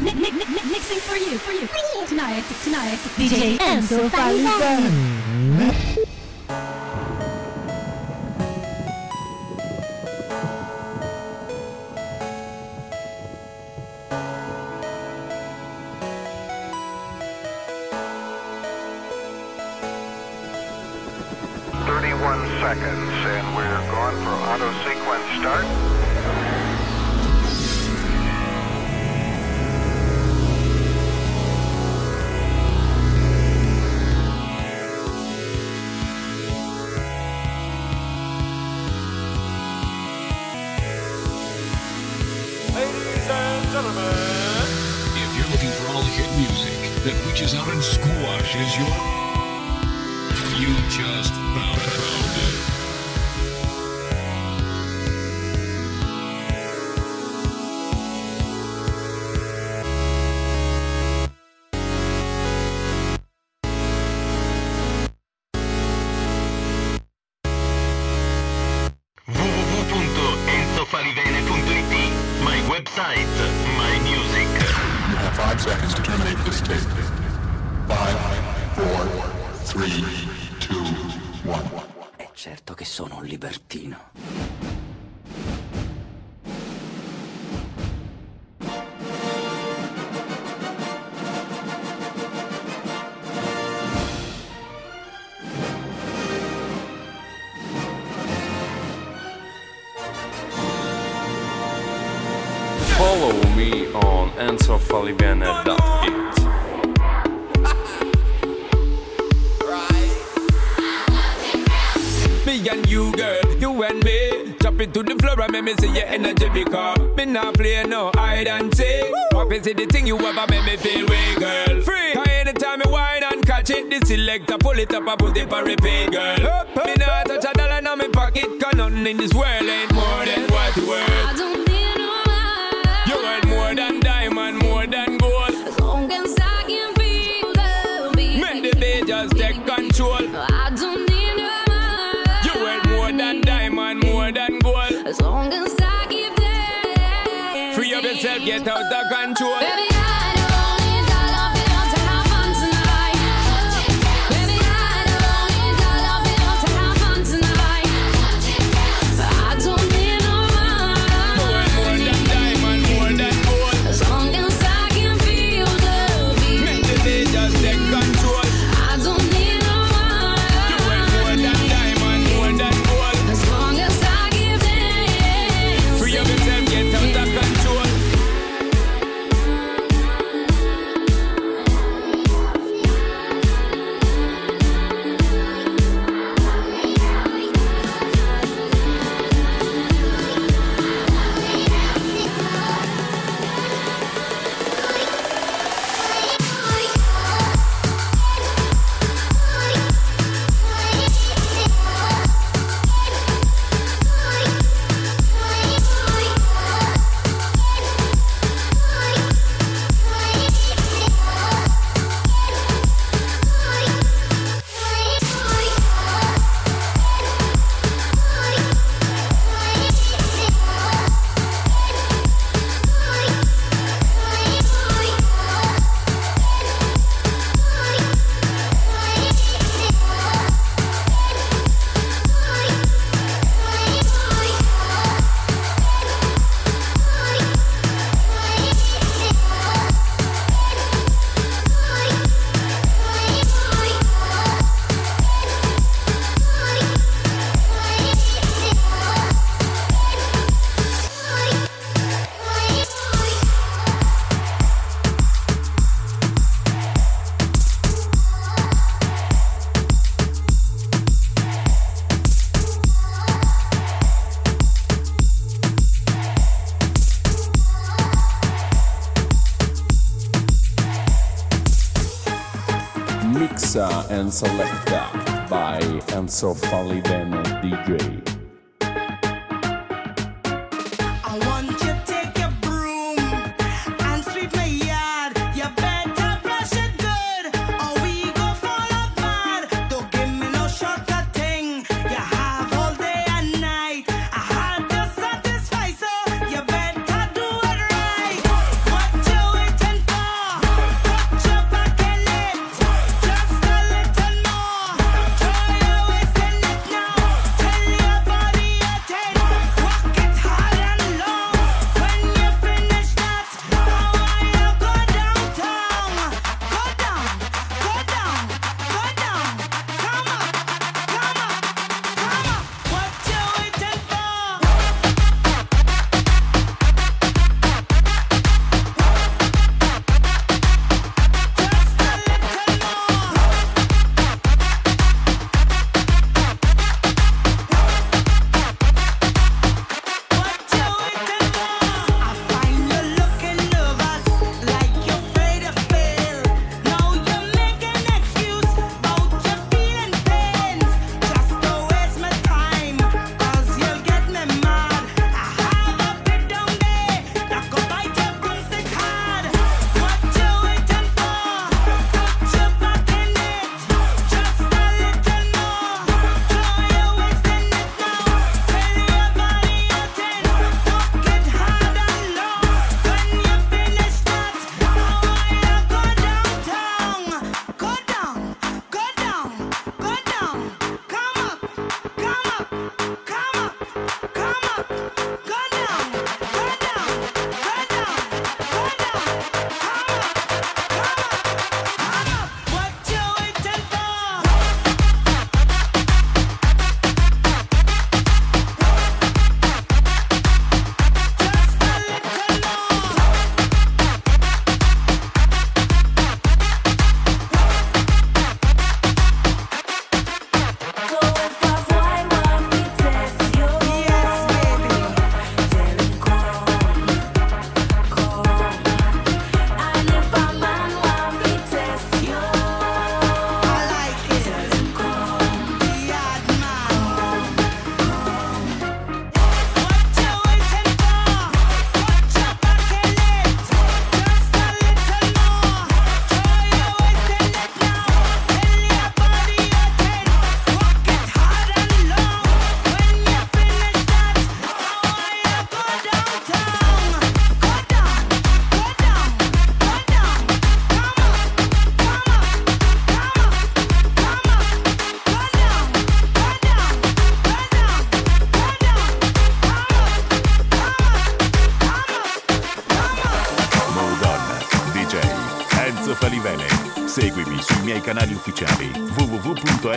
Mixing for you, for you, for you. Tonight, tonight. DJ Enzo Falivene. Thirty-one seconds, and we're going for auto sequence start. Me and you, girl, you and me. Jump to the floor and make me see your energy because me not play no hide and seek. What is it the thing you ever make me feel way, girl? Free. Cause anytime me whine and catch it, the selector pull it up and put it for repeat, girl. Me not touch a dollar in my pocket, cause nothing in this world ain't more than what you worth. I don't need no man. You worth more than diamond, more than gold. As long as I can feel the beat. Make the day just take control. Up yourself, And Selecta by Enzo Falivene DJ.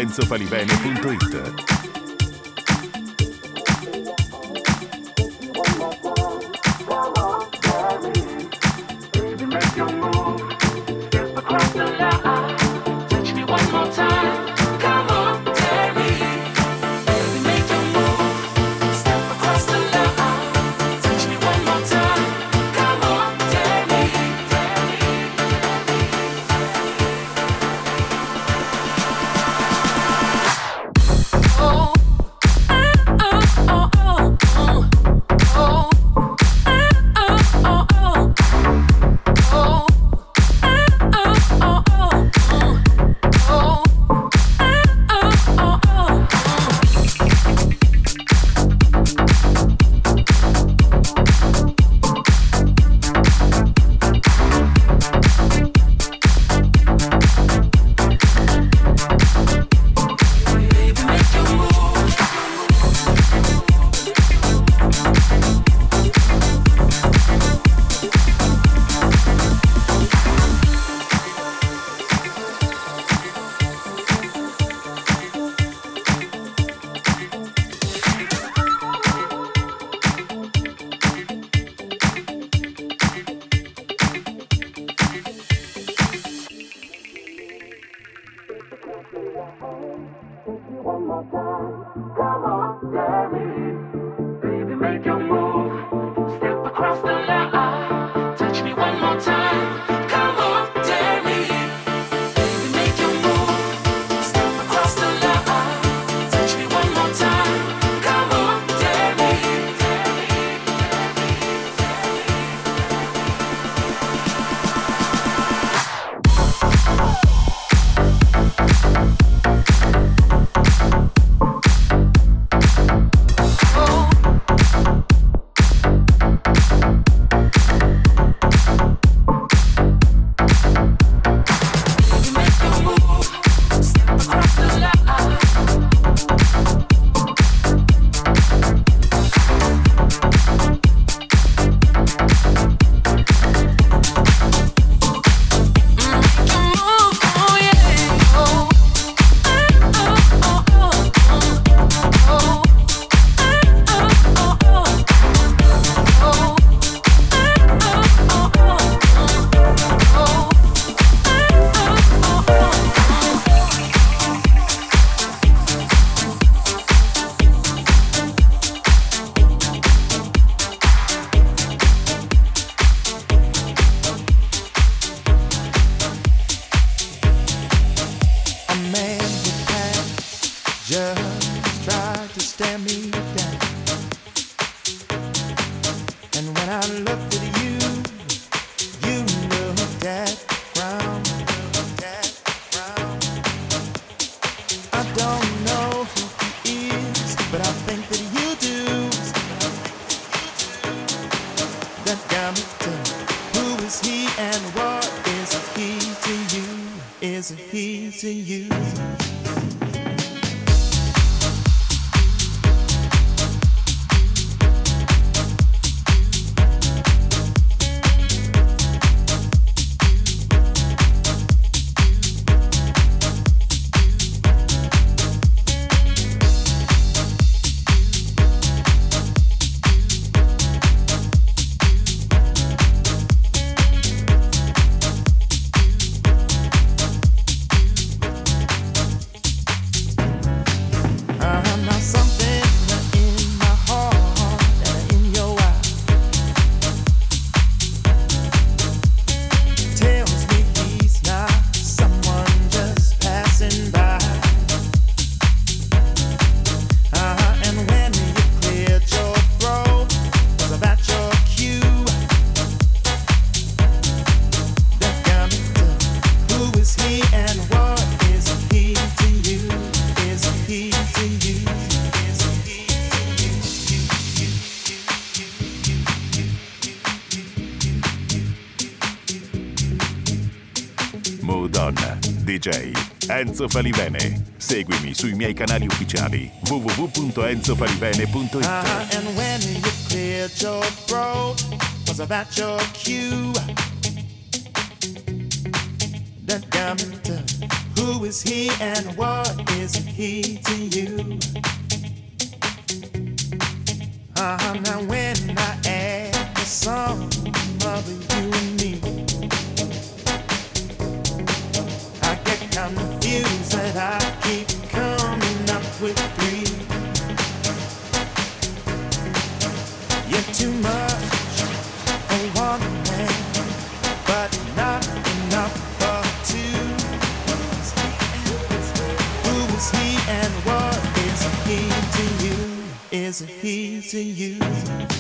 lenzofalivene.it Enzo Falivene. Seguimi sui miei canali ufficiali www.enzofalivene.it uh-huh, And when you cleared your throat Was that your cue? The got Who is he and what is he to you? Uh-huh, now when But I keep coming up with three. You're too much for one man, but not enough for two. Who is he and what is he to you? Is he to you?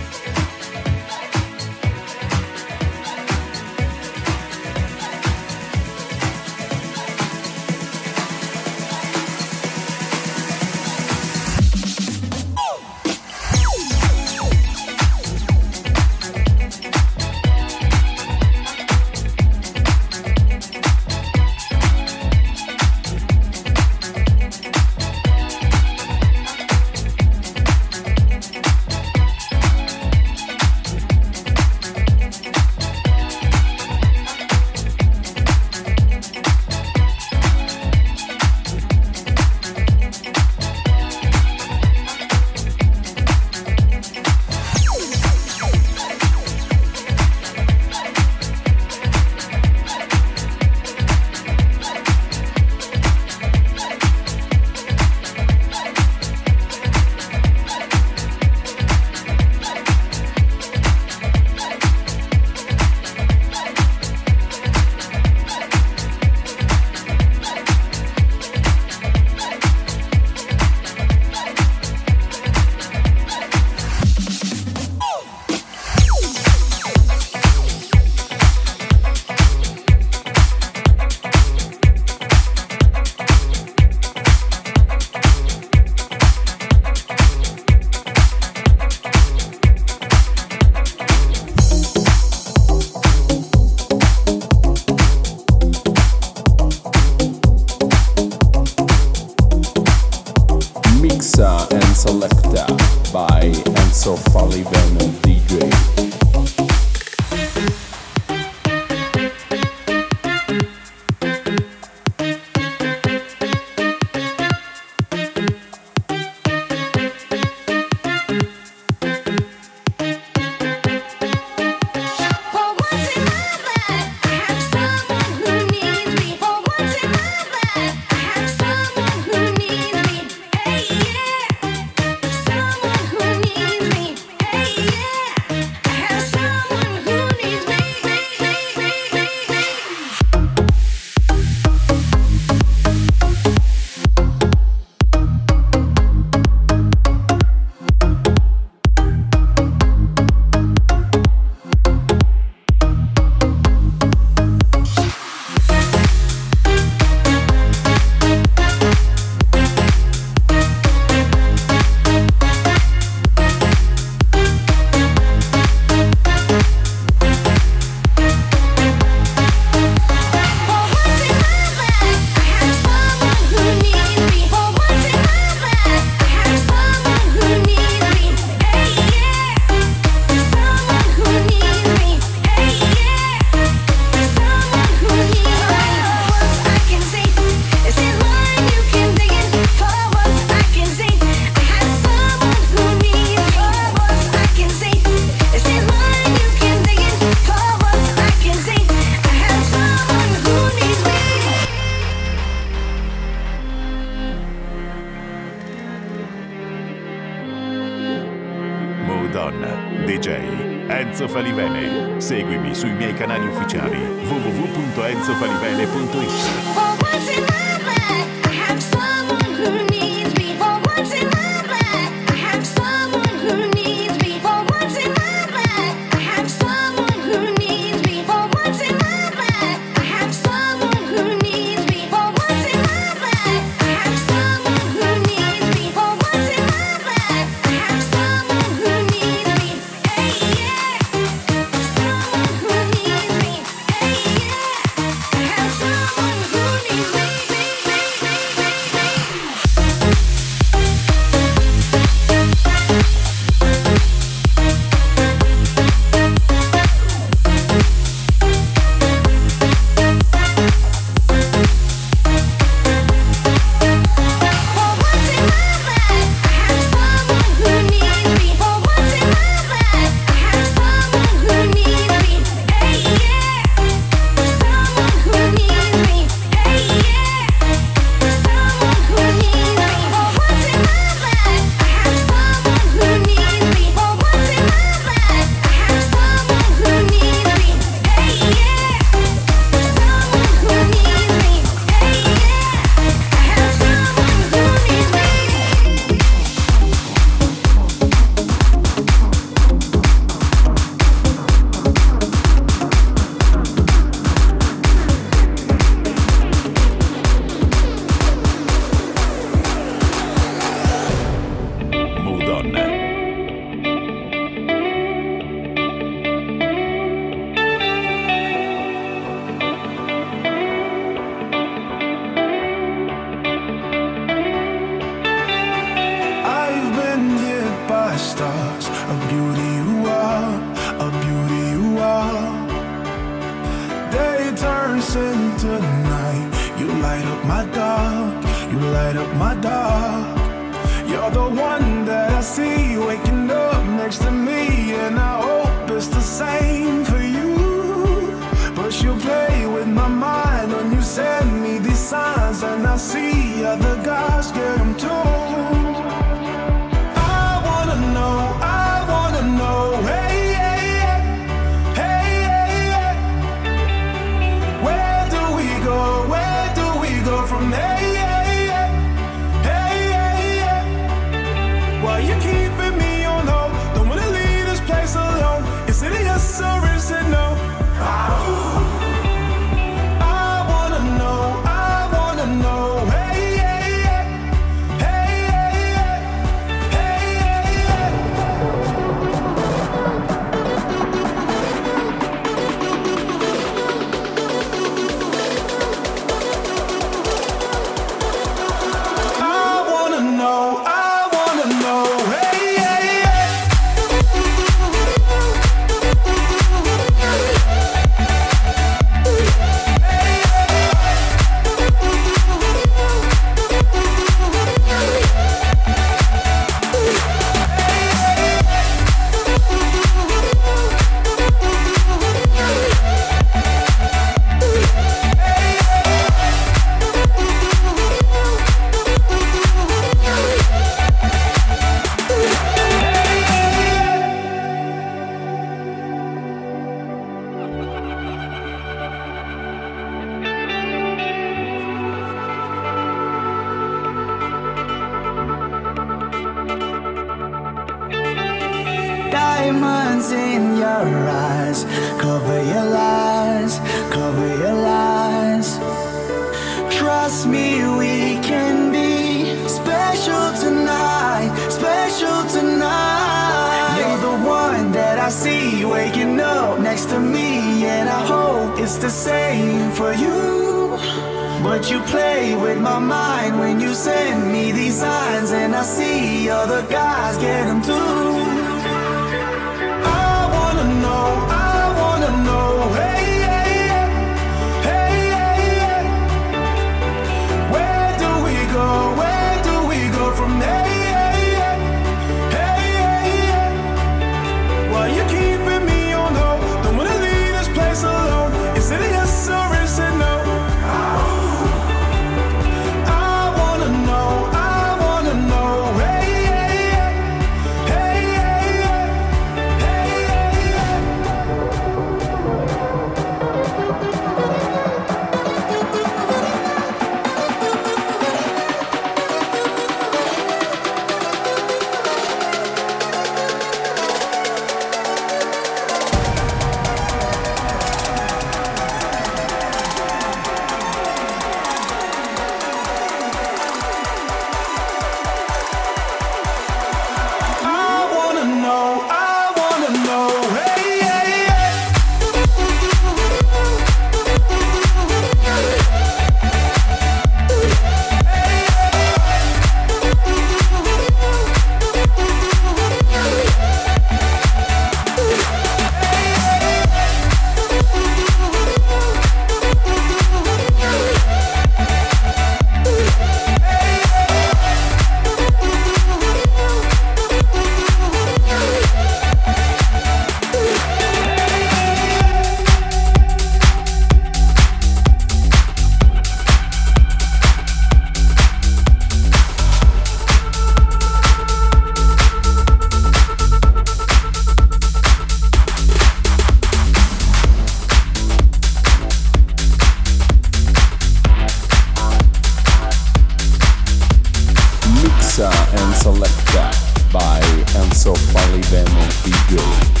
Farley Van Monk, Keith good.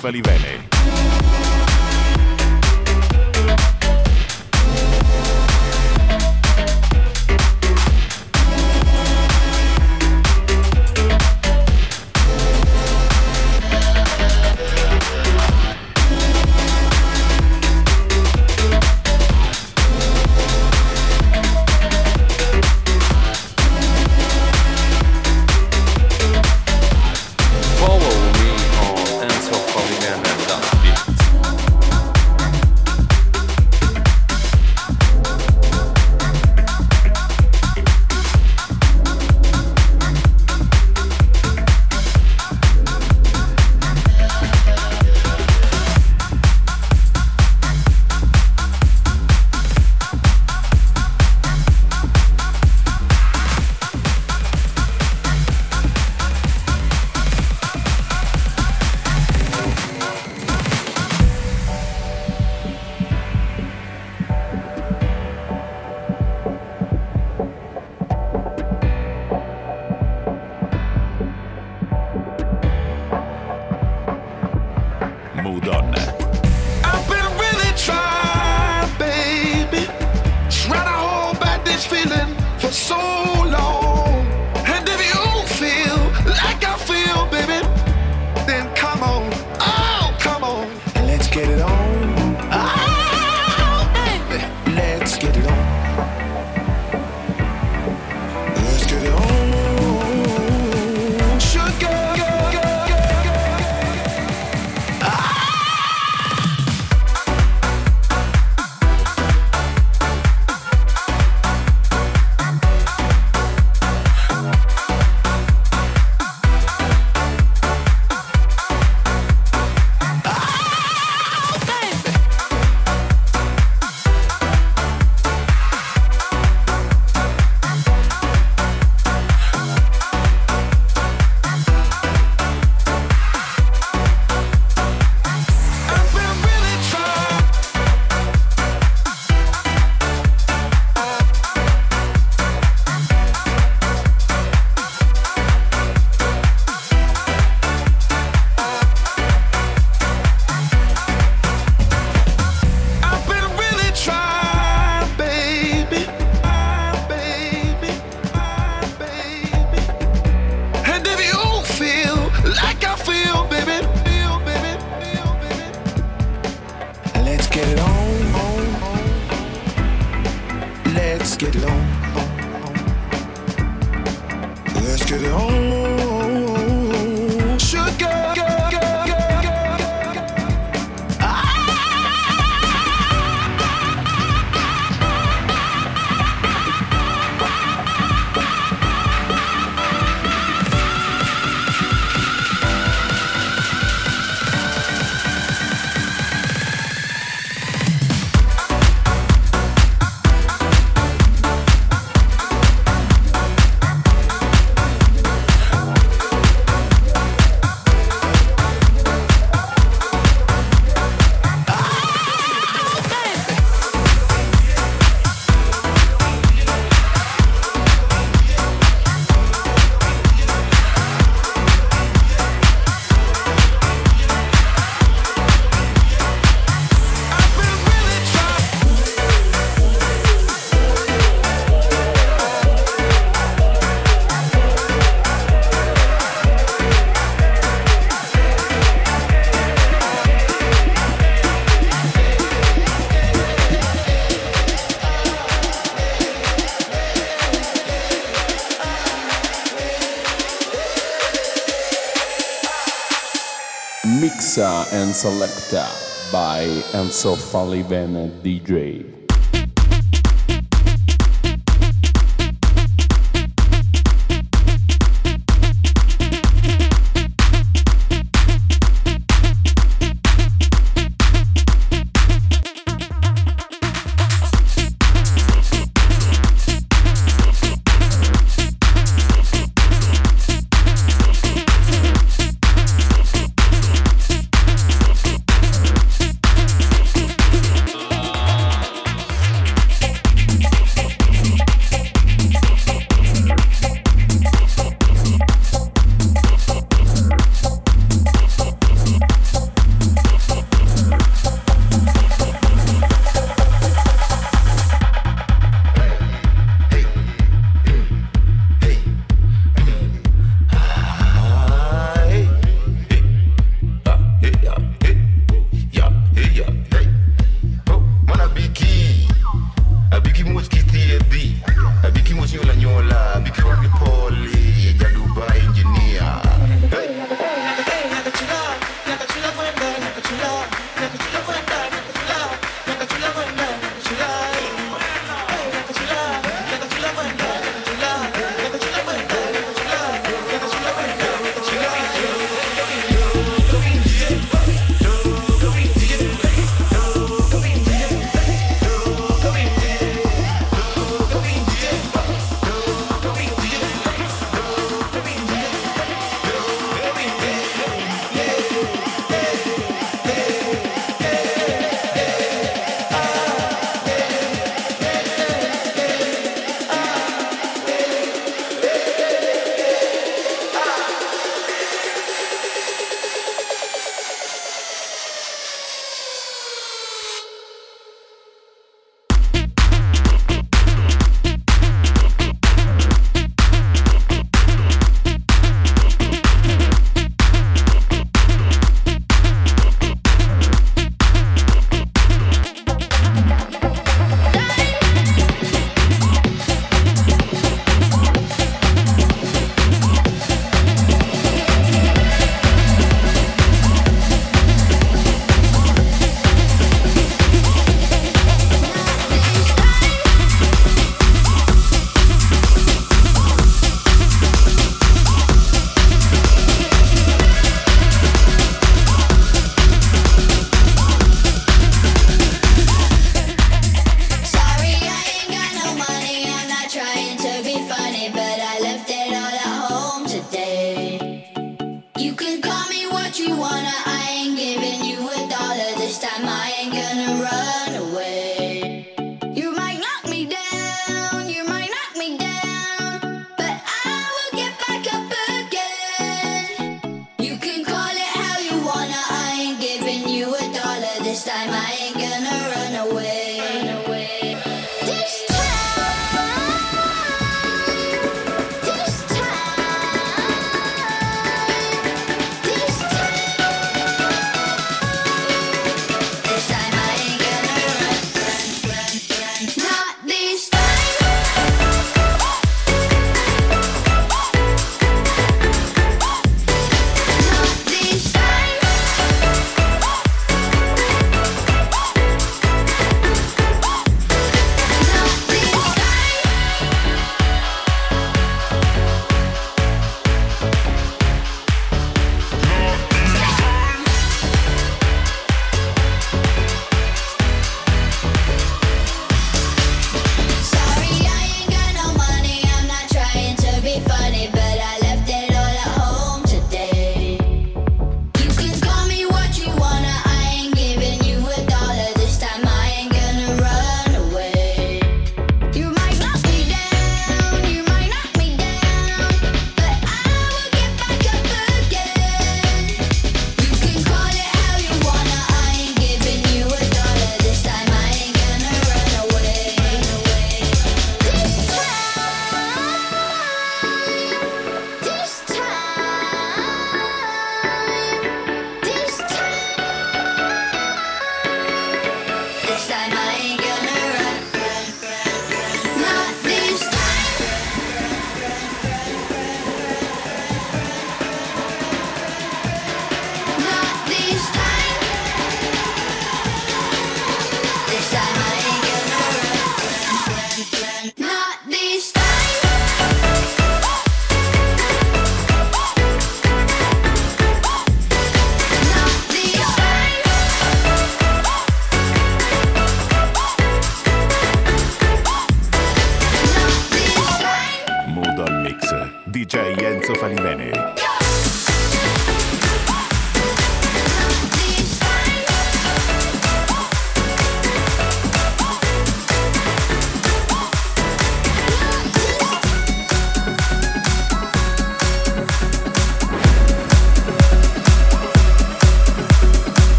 Enzo get it Selecta by Enzo Falivene DJ.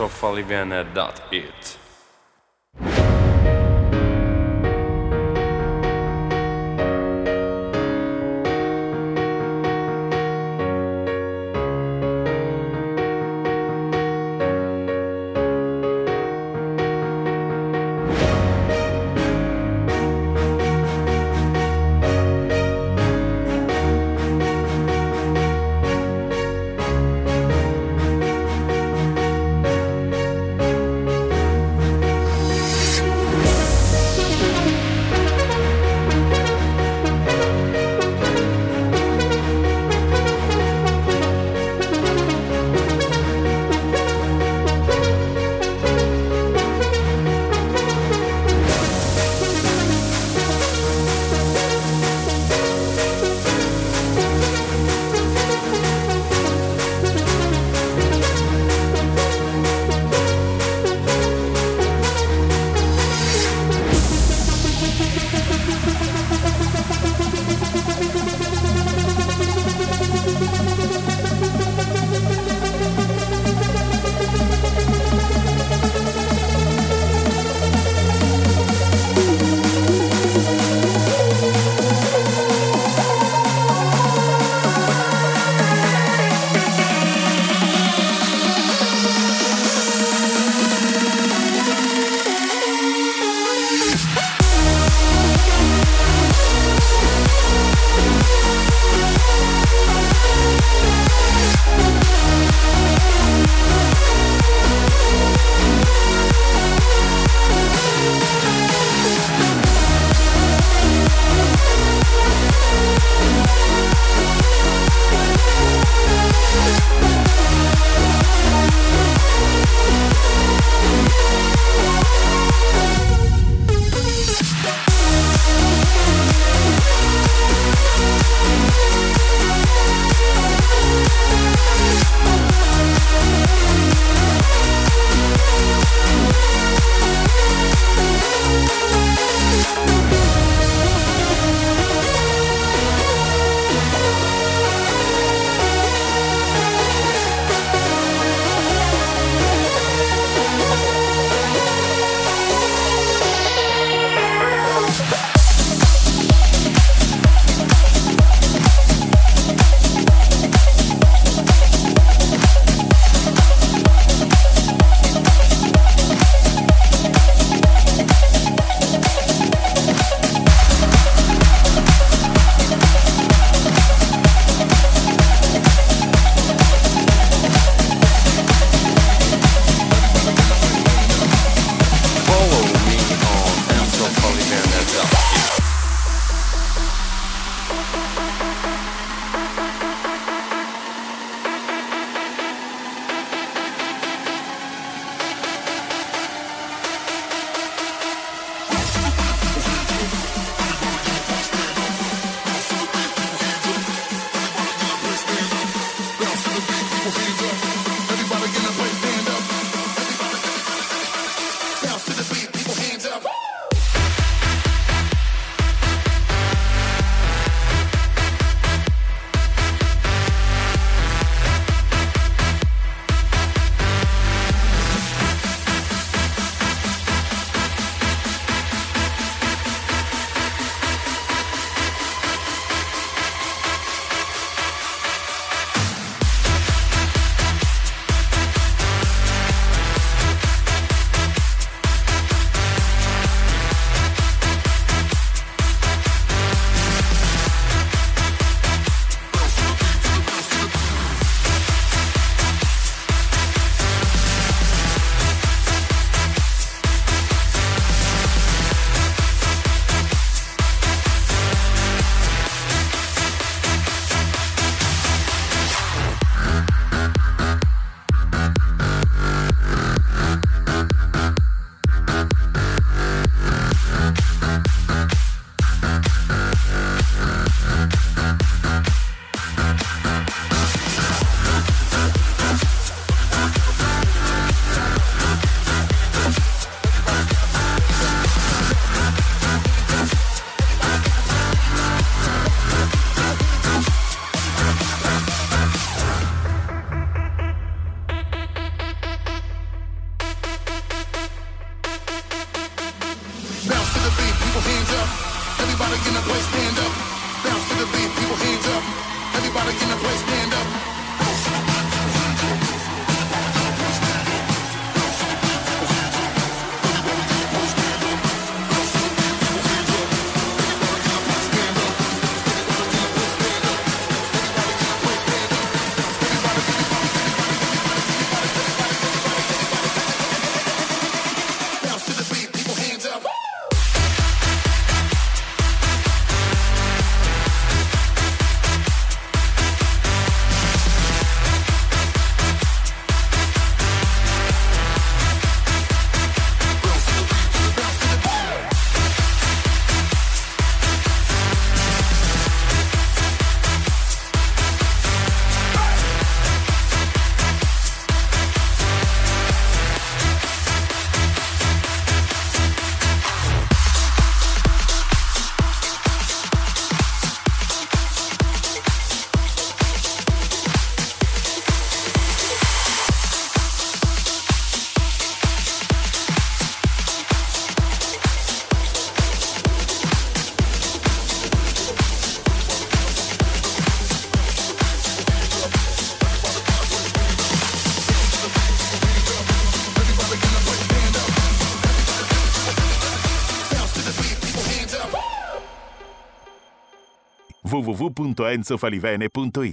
On enzofalivene.it. www.enzofalivene.it. Times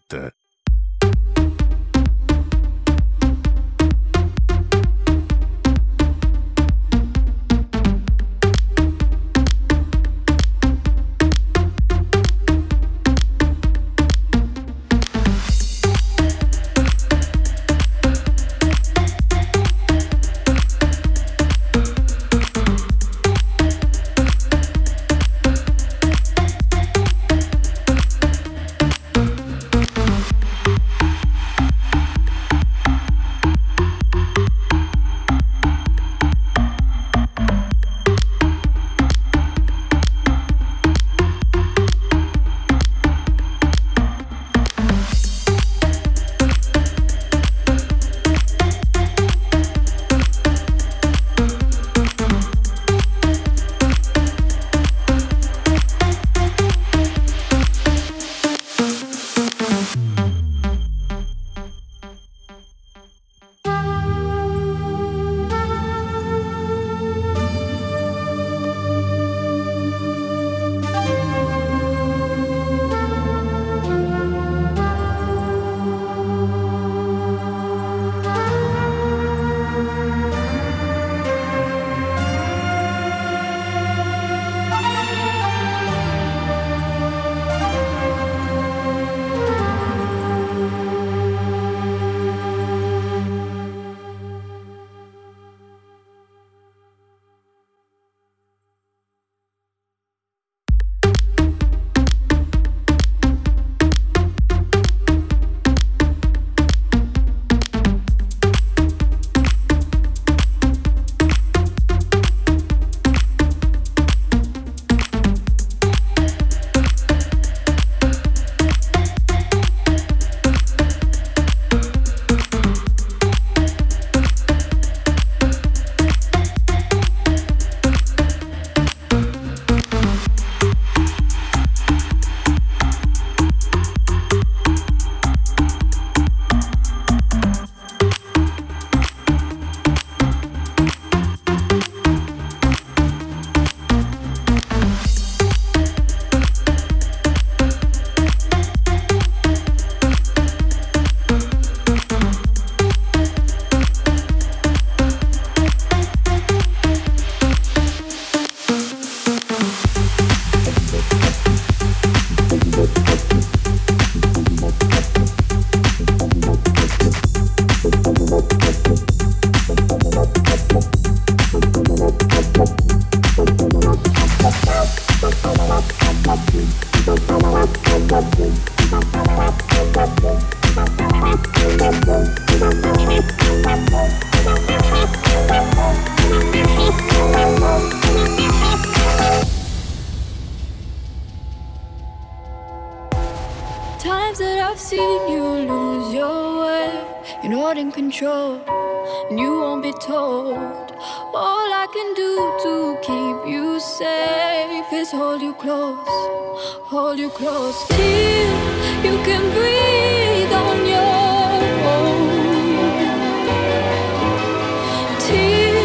that I've seen you lose your way, you're not in control, and you won't be told. All I can do to keep you safe is hold you close, hold you close till you can breathe on your own. Till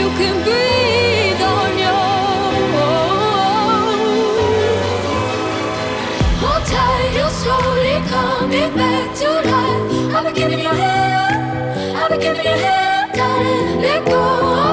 you can breathe giving you hell, I've been giving you hell. Gotta let go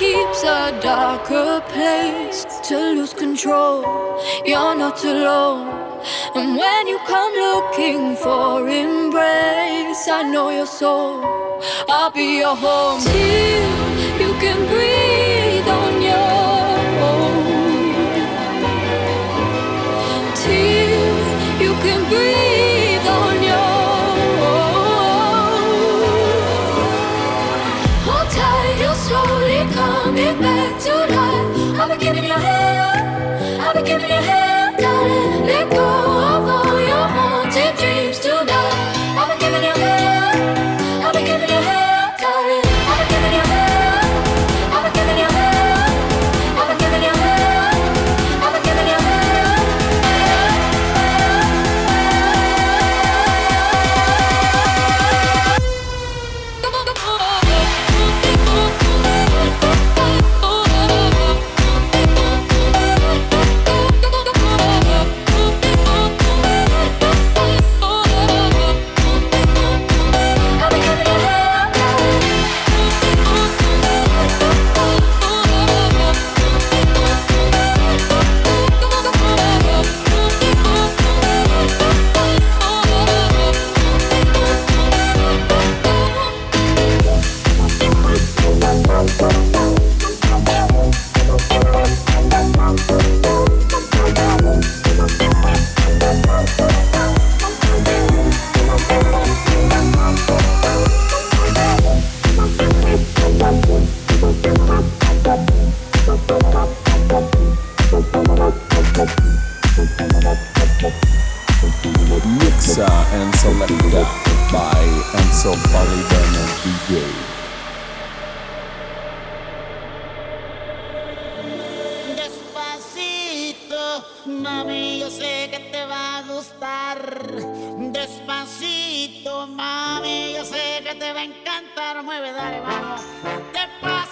keeps a darker place to lose control. You're not alone. And when you come looking for embrace, I know your soul. I'll be your home. Till you can breathe on Despacito, mami, yo sé que te va a gustar. Despacito, mami, yo sé que te va a encantar. Mueve, dale, vamos. Despacito.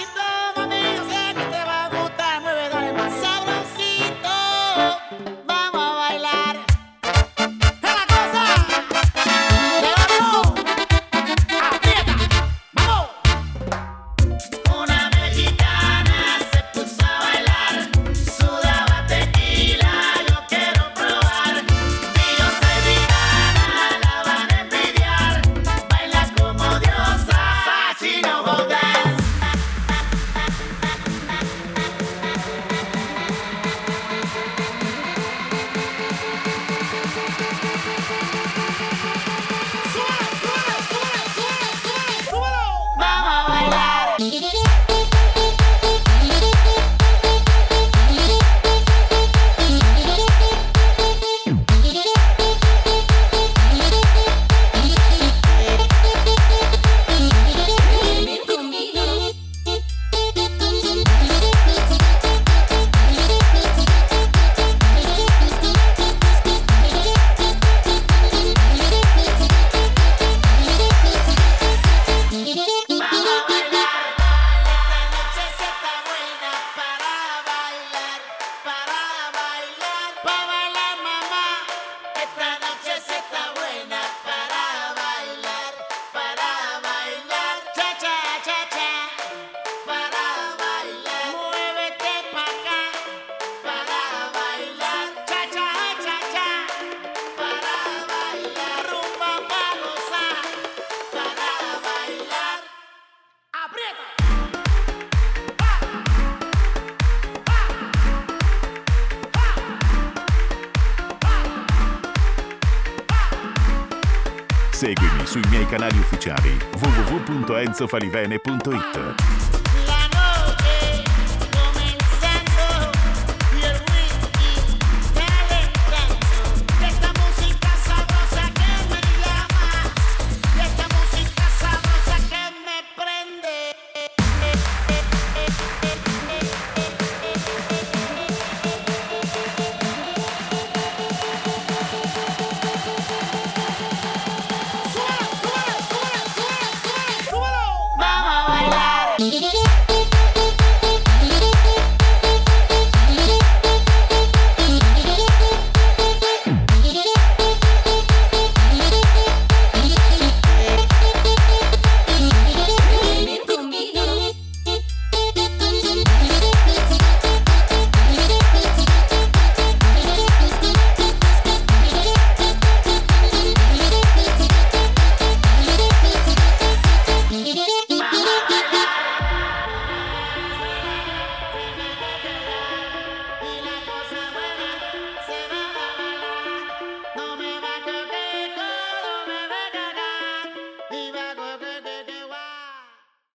canali ufficiali www.enzofalivene.it.